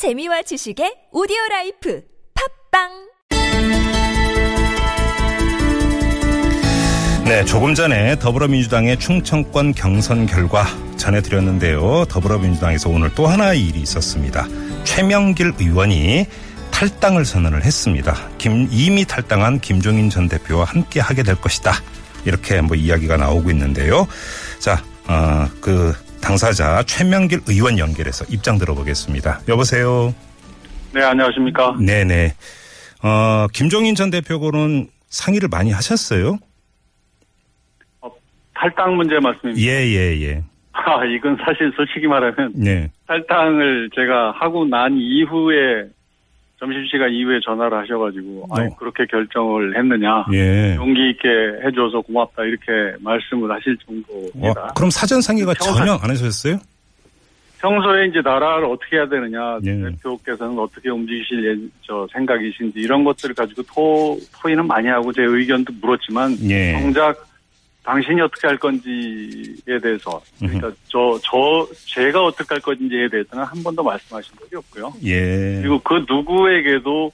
재미와 지식의 오디오 라이프 팟빵 네, 조금 전에 더불어민주당의 충청권 경선 결과 전해드렸는데요. 더불어민주당에서 오늘 또 하나의 일이 있었습니다. 최명길 의원이 탈당을 선언을 했습니다. 김, 이미 탈당한 김종인 전 대표와 함께 하게 될 것이다. 이렇게 뭐 이야기가 나오고 있는데요. 자, 어, 그 당사자 최명길 의원 연결해서 입장 들어보겠습니다. 여보세요. 네, 안녕하십니까. 네네. 어, 김종인 전 대표고는 상의를 많이 하셨어요? 어, 탈당 문제 말씀입니다. 예, 예, 예. 아, 이건 사실 솔직히 말하면 네. 탈당을 제가 하고 난 이후에 점심시간 이후에 전화를 하셔가지고 아니 어. 그렇게 결정을 했느냐 예. 용기 있게 해줘서 고맙다 이렇게 말씀을 하실 어, 정도입니다. 그럼 사전 상의가 평소- 전혀 안 하셨어요? 평소에 이제 나라를 어떻게 해야 되느냐 예. 대표께서는 어떻게 움직이실 예- 저 생각이신지 이런 것들을 가지고 토 토의는 많이 하고 제 의견도 물었지만 예. 정작 당신이 어떻게 할 건지에 대해서 그러니까 저 저 제가 어떻게 할 건지에 대해서는 한 번도 말씀하신 적이 없고요. 예. 그리고 그 누구에게도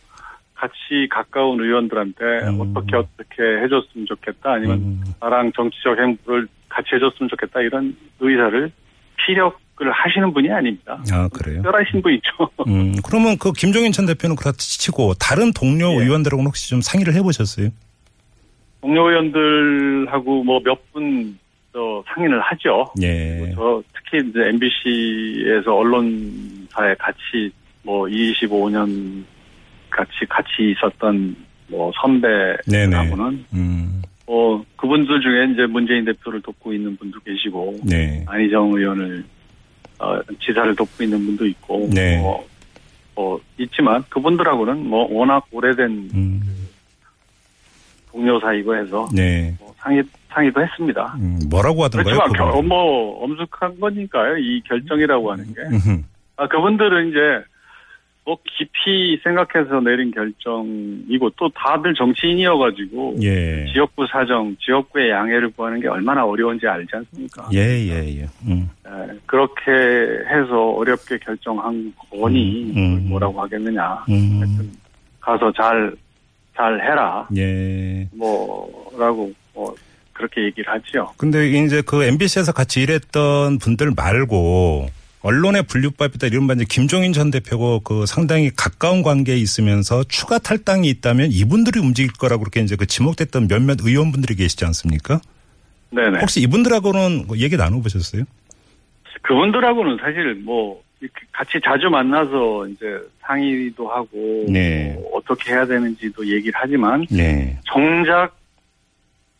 같이 가까운 의원들한테 음. 어떻게 어떻게 해줬으면 좋겠다 아니면 음, 나랑 정치적 행보를 같이 해줬으면 좋겠다 이런 의사를 피력을 하시는 분이 아닙니다. 아, 그래요? 특별하신 분이죠. 음, 그러면 그 김종인 전 대표는 그렇지 치고 다른 동료 예. 의원들하고는 혹시 좀 상의를 해보셨어요? 동료 의원들하고 뭐 몇분 상의를 하죠. 예. 저 특히 이제 MBC에서 언론사에 같이 뭐 25년 같이 같이 있었던 뭐. 선배하고는 음, 뭐 그분들 중에 이제 문재인 대표를 돕고 있는 분도 계시고 네. 안희정 의원을 어, 지사를 돕고 있는 분도 있고 네. 뭐, 뭐 있지만 그분들하고는 뭐 워낙 오래된 음, 동료 사이고 해서 네. 뭐 상의 상의도 했습니다. 음, 뭐라고 하던가요? 그렇지만? 겨- 뭐 엄숙한 거니까요. 이 결정이라고 하는 게. 아, 그분들은 이제 뭐 깊이 생각해서 내린 결정이고 또 다들 정치인이어가지고 예. 지역구 사정, 지역구의 양해를 구하는 게 얼마나 어려운지 알지 않습니까? 예, 예, 예. 음, 예, 그렇게 해서 어렵게 결정한 거니 음, 음. 뭐라고 하겠느냐. 음, 가서 잘, 잘 해라. 예. 뭐라고 뭐 그렇게 얘기를 하지요. 근데 이제 그 MBC에서 같이 일했던 분들 말고 언론의 분류법이다 이런 반 이제 김종인 전 대표고 그 상당히 가까운 관계에 있으면서 추가 탈당이 있다면 이분들이 움직일 거라고 그렇게 이제 그 지목됐던 몇몇 의원분들이 계시지 않습니까? 네네. 혹시 이분들하고는 뭐 얘기 나눠보셨어요? 그분들하고는 사실 뭐 같이 자주 만나서 이제 상의도 하고 네. 뭐 어떻게 해야 되는지도 얘기를 하지만 네. 정작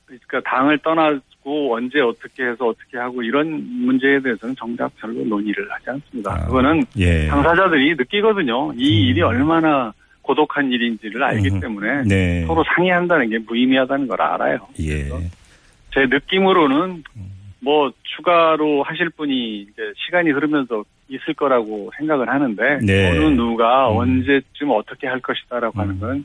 그러니까 당을 떠나고 언제 어떻게 해서 어떻게 하고 이런 문제에 대해서는 정작 별로 논의를 하지 않습니다. 아, 그거는 예. 당사자들이 느끼거든요. 이 음. 일이 얼마나 고독한 일인지를 알기 음. 때문에 네. 서로 상의한다는 게 무의미하다는 걸 알아요. 예. 제 느낌으로는 뭐 추가로 하실 분이 이제 시간이 흐르면서 있을 거라고 생각을 하는데 네. 어느 누가 음. 언제쯤 어떻게 할 것이다라고 하는 음. 건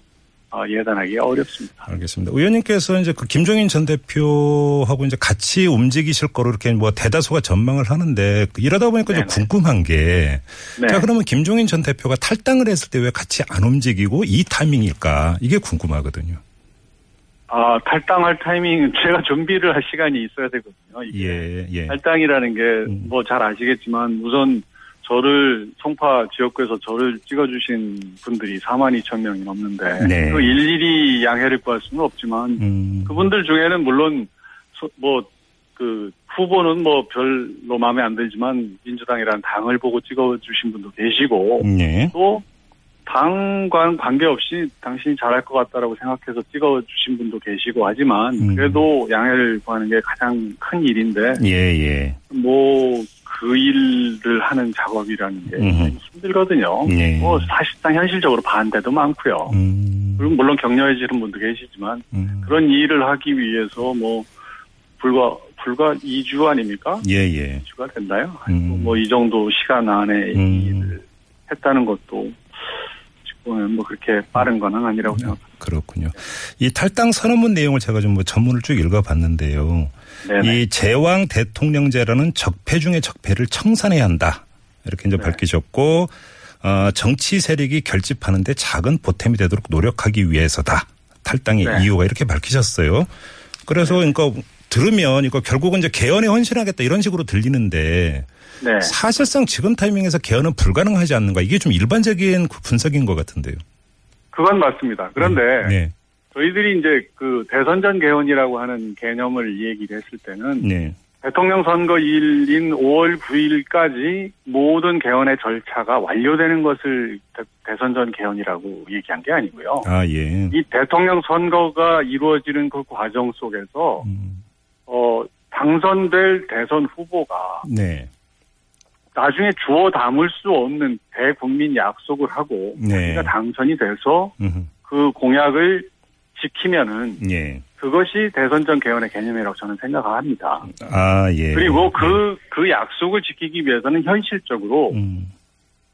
어, 예단하기 어렵습니다. 알겠습니다. 의원님께서 이제 그 김종인 전 대표하고 이제 같이 움직이실 거로 이렇게 뭐 대다수가 전망을 하는데 이러다 보니까 좀 네네. 궁금한 게 네. 자, 그러면 김종인 전 대표가 탈당을 했을 때 왜 같이 안 움직이고 이 타이밍일까? 이게 궁금하거든요. 아 탈당할 타이밍 제가 준비를 할 시간이 있어야 되거든요. 이게 예, 예. 탈당이라는 게 음. 뭐잘 아시겠지만 우선 저를 송파 지역구에서 저를 찍어주신 분들이 4만 2천 명이 넘는데 네. 그 일일이 양해를 구할 수는 없지만 음. 그분들 중에는 물론 뭐 그 후보는 뭐 별로 마음에 안 들지만 민주당이라는 당을 보고 찍어주신 분도 계시고 네. 또 당과는 관계없이 당신이 잘할 것 같다라고 생각해서 찍어주신 분도 계시고 하지만 음. 그래도 양해를 구하는 게 가장 큰 일인데 예, 예. 뭐 그 일을 하는 작업이라는 게 음흠. 힘들거든요. 네. 뭐 사실상 현실적으로 반대도 많고요. 음. 그리고 물론 격려해주는 분도 계시지만 음. 그런 일을 하기 위해서 뭐 불과 불과 2주 아닙니까? 예, 예. 2주가 됐나요? 음. 뭐이 정도 시간 안에 음. 이 일을 했다는 것도 지금 뭐 그렇게 빠른 건 아니라고 생각합니다. 그렇군요. 이 탈당 선언문 내용을 제가 좀 뭐 전문을 쭉 읽어봤는데요. 네네. 이 제왕 대통령제라는 적폐 중의 적폐를 청산해야 한다. 이렇게 이제 네. 밝히셨고 어, 정치 세력이 결집하는데 작은 보탬이 되도록 노력하기 위해서다. 탈당의 네. 이유가 이렇게 밝히셨어요. 그래서 그러니까 들으면 이거 결국은 이제 개헌에 헌신하겠다 이런 식으로 들리는데 네. 사실상 지금 타이밍에서 개헌은 불가능하지 않는가 이게 좀 일반적인 그 분석인 것 같은데요. 그건 맞습니다. 그런데 네, 저희들이 이제 그 대선 전 개헌이라고 하는 개념을 얘기를 했을 때는 네, 대통령 선거일인 5월 9일까지 모든 개헌의 절차가 완료되는 것을 대, 선 전 개헌이라고 얘기한 게 아니고요. 아 예, 이 대통령 선거가 이루어지는 그 과정 속에서 음, 어 당선될 대선 후보가 네, 나중에 주워 담을 수 없는 대국민 약속을 하고 네. 자기가 당선이 돼서 음, 그 공약을 지키면은 예, 그것이 대선 전 개헌의 개념이라고 저는 생각합니다. 아 예. 그리고 그, 그 약속을 지키기 위해서는 현실적으로 음,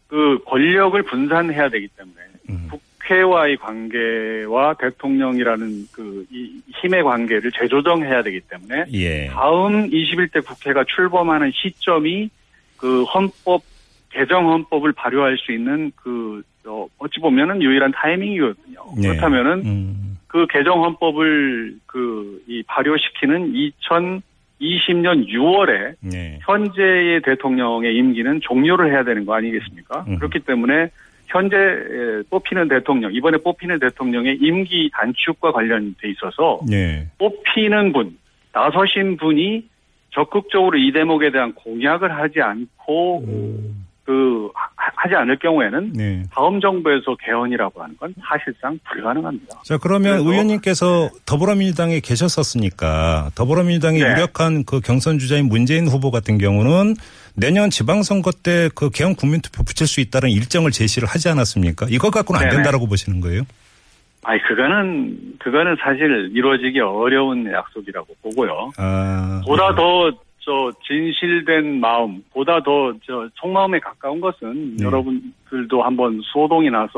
그 권력을 분산해야 되기 때문에 음, 국회와의 관계와 대통령이라는 그이 힘의 관계를 재조정해야 되기 때문에 예, 다음 21대 국회가 출범하는 시점이 그 헌법 개정 헌법을 발효할 수 있는 그 어, 어찌 보면은 유일한 타이밍이거든요. 네. 그렇다면은 음, 그 개정 헌법을 그 이 발효시키는 2020년 6월에 네, 현재의 대통령의 임기는 종료를 해야 되는 거 아니겠습니까? 음. 그렇기 때문에 현재 에, 뽑히는 대통령, 이번에 뽑히는 대통령의 임기 단축과 관련돼 있어서 네, 뽑히는 분, 나서신 분이 적극적으로 이 대목에 대한 공약을 하지 않고 음, 그 하- 하지 않을 경우에는 네. 다음 정부에서 개헌이라고 하는 건 사실상 불가능합니다. 자, 그러면 의원님께서 더불어민주당에 계셨었으니까 더불어민주당의 네. 유력한 그 경선 주자인 문재인 후보 같은 경우는 내년 지방선거 때 그 개헌 국민투표 붙일 수 있다는 일정을 제시를 하지 않았습니까? 이거 갖고는 안 네네. 된다라고 보시는 거예요? 아니 그거는 그거는 사실 이루어지기 어려운 약속이라고 보고요. 아. 보다 더 저 진실된 마음, 보다 더 저 속마음에 가까운 것은 네. 여러분들도 한번 소동이 나서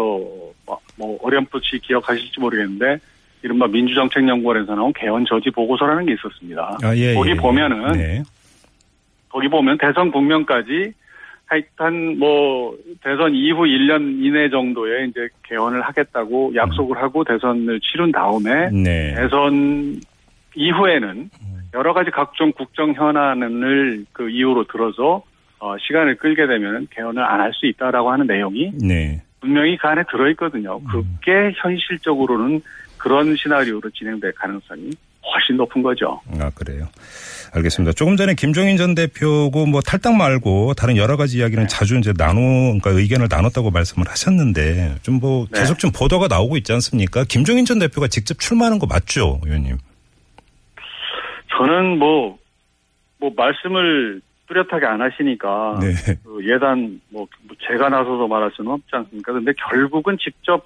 뭐- 뭐 어렴풋이 기억하실지 모르겠는데 이른바 민주정책연구원에서 나온 개헌 저지 보고서라는 게 있었습니다. 아, 예, 거기 예. 보면은 네. 거기 보면 대선 국면까지 하여튼 뭐 대선 이후 1년 이내 정도에 이제 개헌을 하겠다고 약속을 하고 대선을 치른 다음에 네. 대선 이후에는 여러 가지 각종 국정 현안을 그 이유로 들어서 어, 시간을 끌게 되면 개헌을 안 할 수 있다라고 하는 내용이 네. 분명히 그 안에 들어있거든요. 그게 현실적으로는 그런 시나리오로 진행될 가능성이 훨씬 높은 거죠. 아, 그래요. 알겠습니다. 조금 전에 김종인 전 대표고 뭐 탈당 말고 다른 여러 가지 이야기는 자주 이제 나누, 그러니까 의견을 나눴다고 말씀을 하셨는데 좀뭐 네. 계속 좀 보도가 나오고 있지 않습니까? 김종인 전 대표가 직접 출마하는 거 맞죠, 의원님? 저는 뭐, 뭐 말씀을 뚜렷하게 안 하시니까 네. 그 예단 뭐 제가 나서서 말할 수는 없지 않습니까? 근데 결국은 직접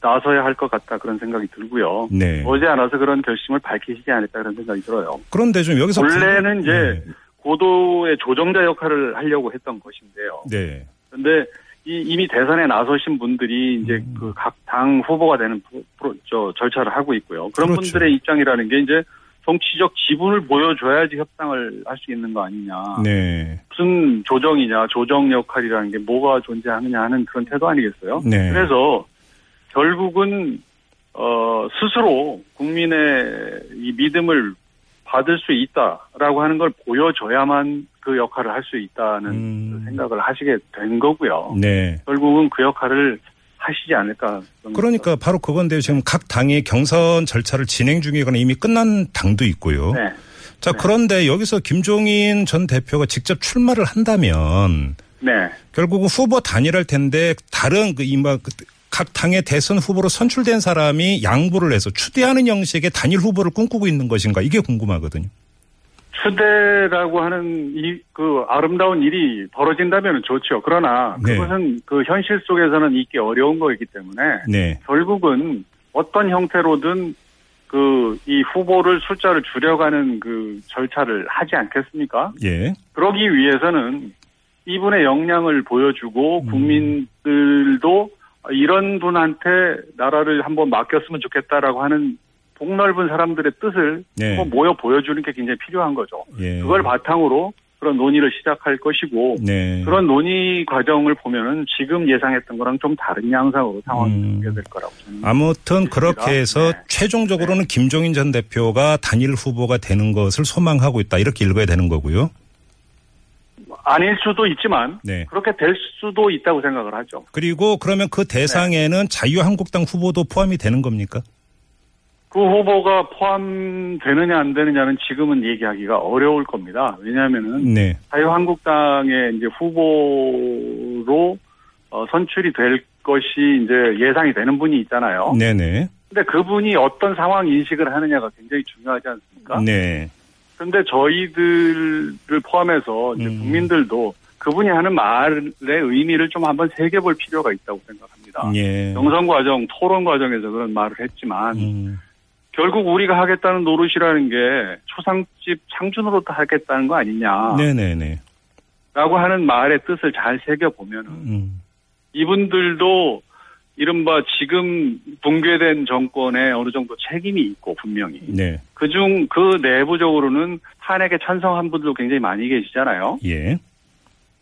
나서야 할 것 같다 그런 생각이 들고요. 네. 오지 않아서 그런 결심을 밝히시지 않을까 그런 생각이 들어요. 그런데 좀 여기서 원래는 이제 네. 고도의 조정자 역할을 하려고 했던 것인데요. 네. 근데 이, 이미 대선에 나서신 분들이 이제 음. 그각 당 후보가 되는 프로, 프로- 저 절차를 하고 있고요. 그런 그렇죠. 분들의 입장이라는 게 이제 정치적 지분을 보여줘야지 협상을 할 수 있는 거 아니냐. 네. 무슨 조정이냐, 조정 역할이라는 게 뭐가 존재하느냐 하는 그런 태도 아니겠어요? 네. 그래서 결국은 어 스스로 국민의 이 믿음을 받을 수 있다라고 하는 걸 보여줘야만 그 역할을 할 수 있다는 음. 생각을 하시게 된 거고요. 네. 결국은 그 역할을 하시지 않을까. 그러니까 바로 그건데요. 지금 각 당이 경선 절차를 진행 중이거나 이미 끝난 당도 있고요. 네. 자, 네. 그런데 여기서 김종인 전 대표가 직접 출마를 한다면 네. 결국은 후보 단일할 텐데 다른 그 이마 각 당의 대선 후보로 선출된 사람이 양보를 해서 추대하는 형식의 단일 후보를 꿈꾸고 있는 것인가 이게 궁금하거든요. 추대라고 하는 이 그 아름다운 일이 벌어진다면 좋죠. 그러나 네. 그것은 그 현실 속에서는 있기 어려운 거이기 때문에 네. 결국은 어떤 형태로든 그 이 후보를 숫자를 줄여가는 그 절차를 하지 않겠습니까? 예. 그러기 위해서는 이분의 역량을 보여주고 음. 국민들도 이런 분한테 나라를 한번 맡겼으면 좋겠다라고 하는 폭넓은 사람들의 뜻을 네. 모여 보여주는 게 굉장히 필요한 거죠. 예. 그걸 바탕으로 그런 논의를 시작할 것이고 네. 그런 논의 과정을 보면은 지금 예상했던 거랑 좀 다른 양상으로 상황이 음. 전개될 거라고 저는 아무튼 그렇게 해서 네. 최종적으로는 김종인 전 대표가 단일 후보가 되는 것을 소망하고 있다. 이렇게 읽어야 되는 거고요. 아닐 수도 있지만 네. 그렇게 될 수도 있다고 생각을 하죠. 그리고 그러면 그 대상에는 자유한국당 후보도 포함이 되는 겁니까? 그 후보가 포함되느냐 안 되느냐는 지금은 얘기하기가 어려울 겁니다. 왜냐하면은 네. 자유한국당의 이제 후보로 어, 선출이 될 것이 이제 예상이 되는 분이 있잖아요. 네네. 근데 그분이 어떤 상황 인식을 하느냐가 굉장히 중요하지 않습니까? 네. 근데 저희들을 포함해서 이제 음. 국민들도 그분이 하는 말의 의미를 좀 한번 새겨볼 필요가 있다고 생각합니다. 예. 정선 과정, 토론 과정에서 그런 말을 했지만 음. 결국 우리가 하겠다는 노릇이라는 게 초상집 창준으로 하겠다는 거 아니냐라고 네네네. 하는 말의 뜻을 잘 새겨보면 은 음. 이분들도 이른바 지금 붕괴된 정권에 어느 정도 책임이 있고 분명히 네. 그 중 그 내부적으로는 탄핵에 찬성한 분들도 굉장히 많이 계시잖아요. 예.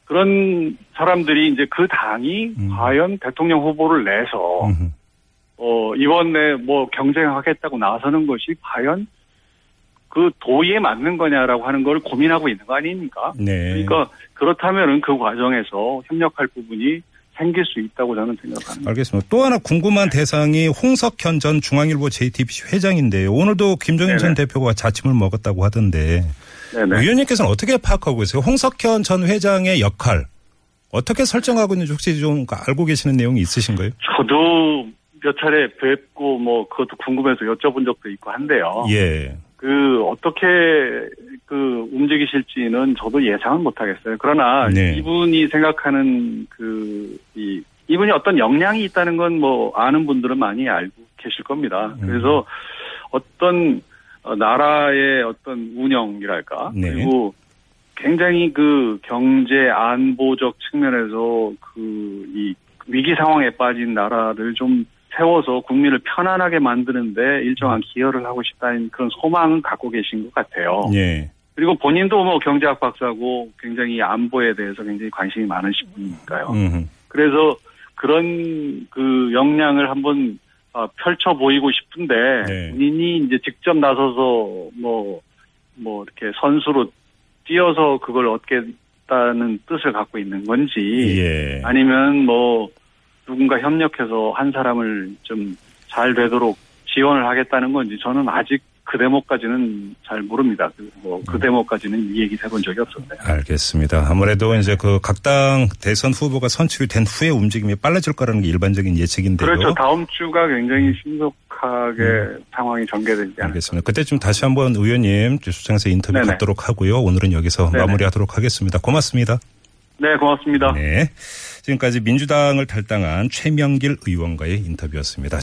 그런 사람들이 이제 그 당이 음. 과연 대통령 후보를 내서 음흠. 어 이번에 뭐 경쟁하겠다고 나서는 것이 과연 그 도의에 맞는 거냐라고 하는 걸 고민하고 있는 거 아닙니까? 네. 그러니까 그렇다면은 그 과정에서 협력할 부분이 생길 수 있다고 저는 생각합니다. 알겠습니다. 또 하나 궁금한 대상이 홍석현 전 중앙일보 JTBC 회장인데요. 오늘도 김종인 전 네네. 대표가 자침을 먹었다고 하던데 네네. 의원님께서는 어떻게 파악하고 계세요? 홍석현 전 회장의 역할 어떻게 설정하고 있는지 혹시 좀 알고 계시는 내용이 있으신가요? 저도 몇 차례 뵙고 뭐 그것도 궁금해서 여쭤본 적도 있고 한데요. 예. 그 어떻게 그 움직이실지는 저도 예상은 못하겠어요. 그러나 네. 이분이 생각하는 그 이 이분이 어떤 역량이 있다는 건 뭐 아는 분들은 많이 알고 계실 겁니다. 음. 그래서 어떤 어, 나라의 어떤 운영이랄까 네. 그리고 굉장히 그 경제 안보적 측면에서 그 이 위기 상황에 빠진 나라를 좀 세워서 국민을 편안하게 만드는데 일정한 기여를 하고 싶다는 그런 소망은 갖고 계신 것 같아요. 예. 그리고 본인도 뭐 경제학 박사고 굉장히 안보에 대해서 굉장히 관심이 많으신 분이니까요. 음. 그래서 그런 그 역량을 한번 어, 펼쳐 보이고 싶은데 네. 본인이 이제 직접 나서서 뭐뭐 이렇게 선수로 뛰어서 그걸 얻겠다는 뜻을 갖고 있는 건지 예. 아니면 뭐 누군가 협력해서 한 사람을 좀 잘 되도록 지원을 하겠다는 건지 저는 아직 그 대목까지는 잘 모릅니다. 뭐그 음. 대목까지는 이 얘기 해본 적이 없었네요. 알겠습니다. 아무래도 이제 그 각 당 대선 후보가 선출이 된 후에 움직임이 빨라질 거라는 게 일반적인 예측인데요. 그렇죠. 다음 주가 굉장히 신속하게 상황이 전개되지 않을까. 음. 알겠습니다. 그때쯤 다시 한번 의원님 수장에서 인터뷰 네네. 갖도록 하고요. 오늘은 여기서 네네. 마무리하도록 하겠습니다. 고맙습니다. 네, 고맙습니다. 네. 지금까지 민주당을 탈당한 최명길 의원과의 인터뷰였습니다.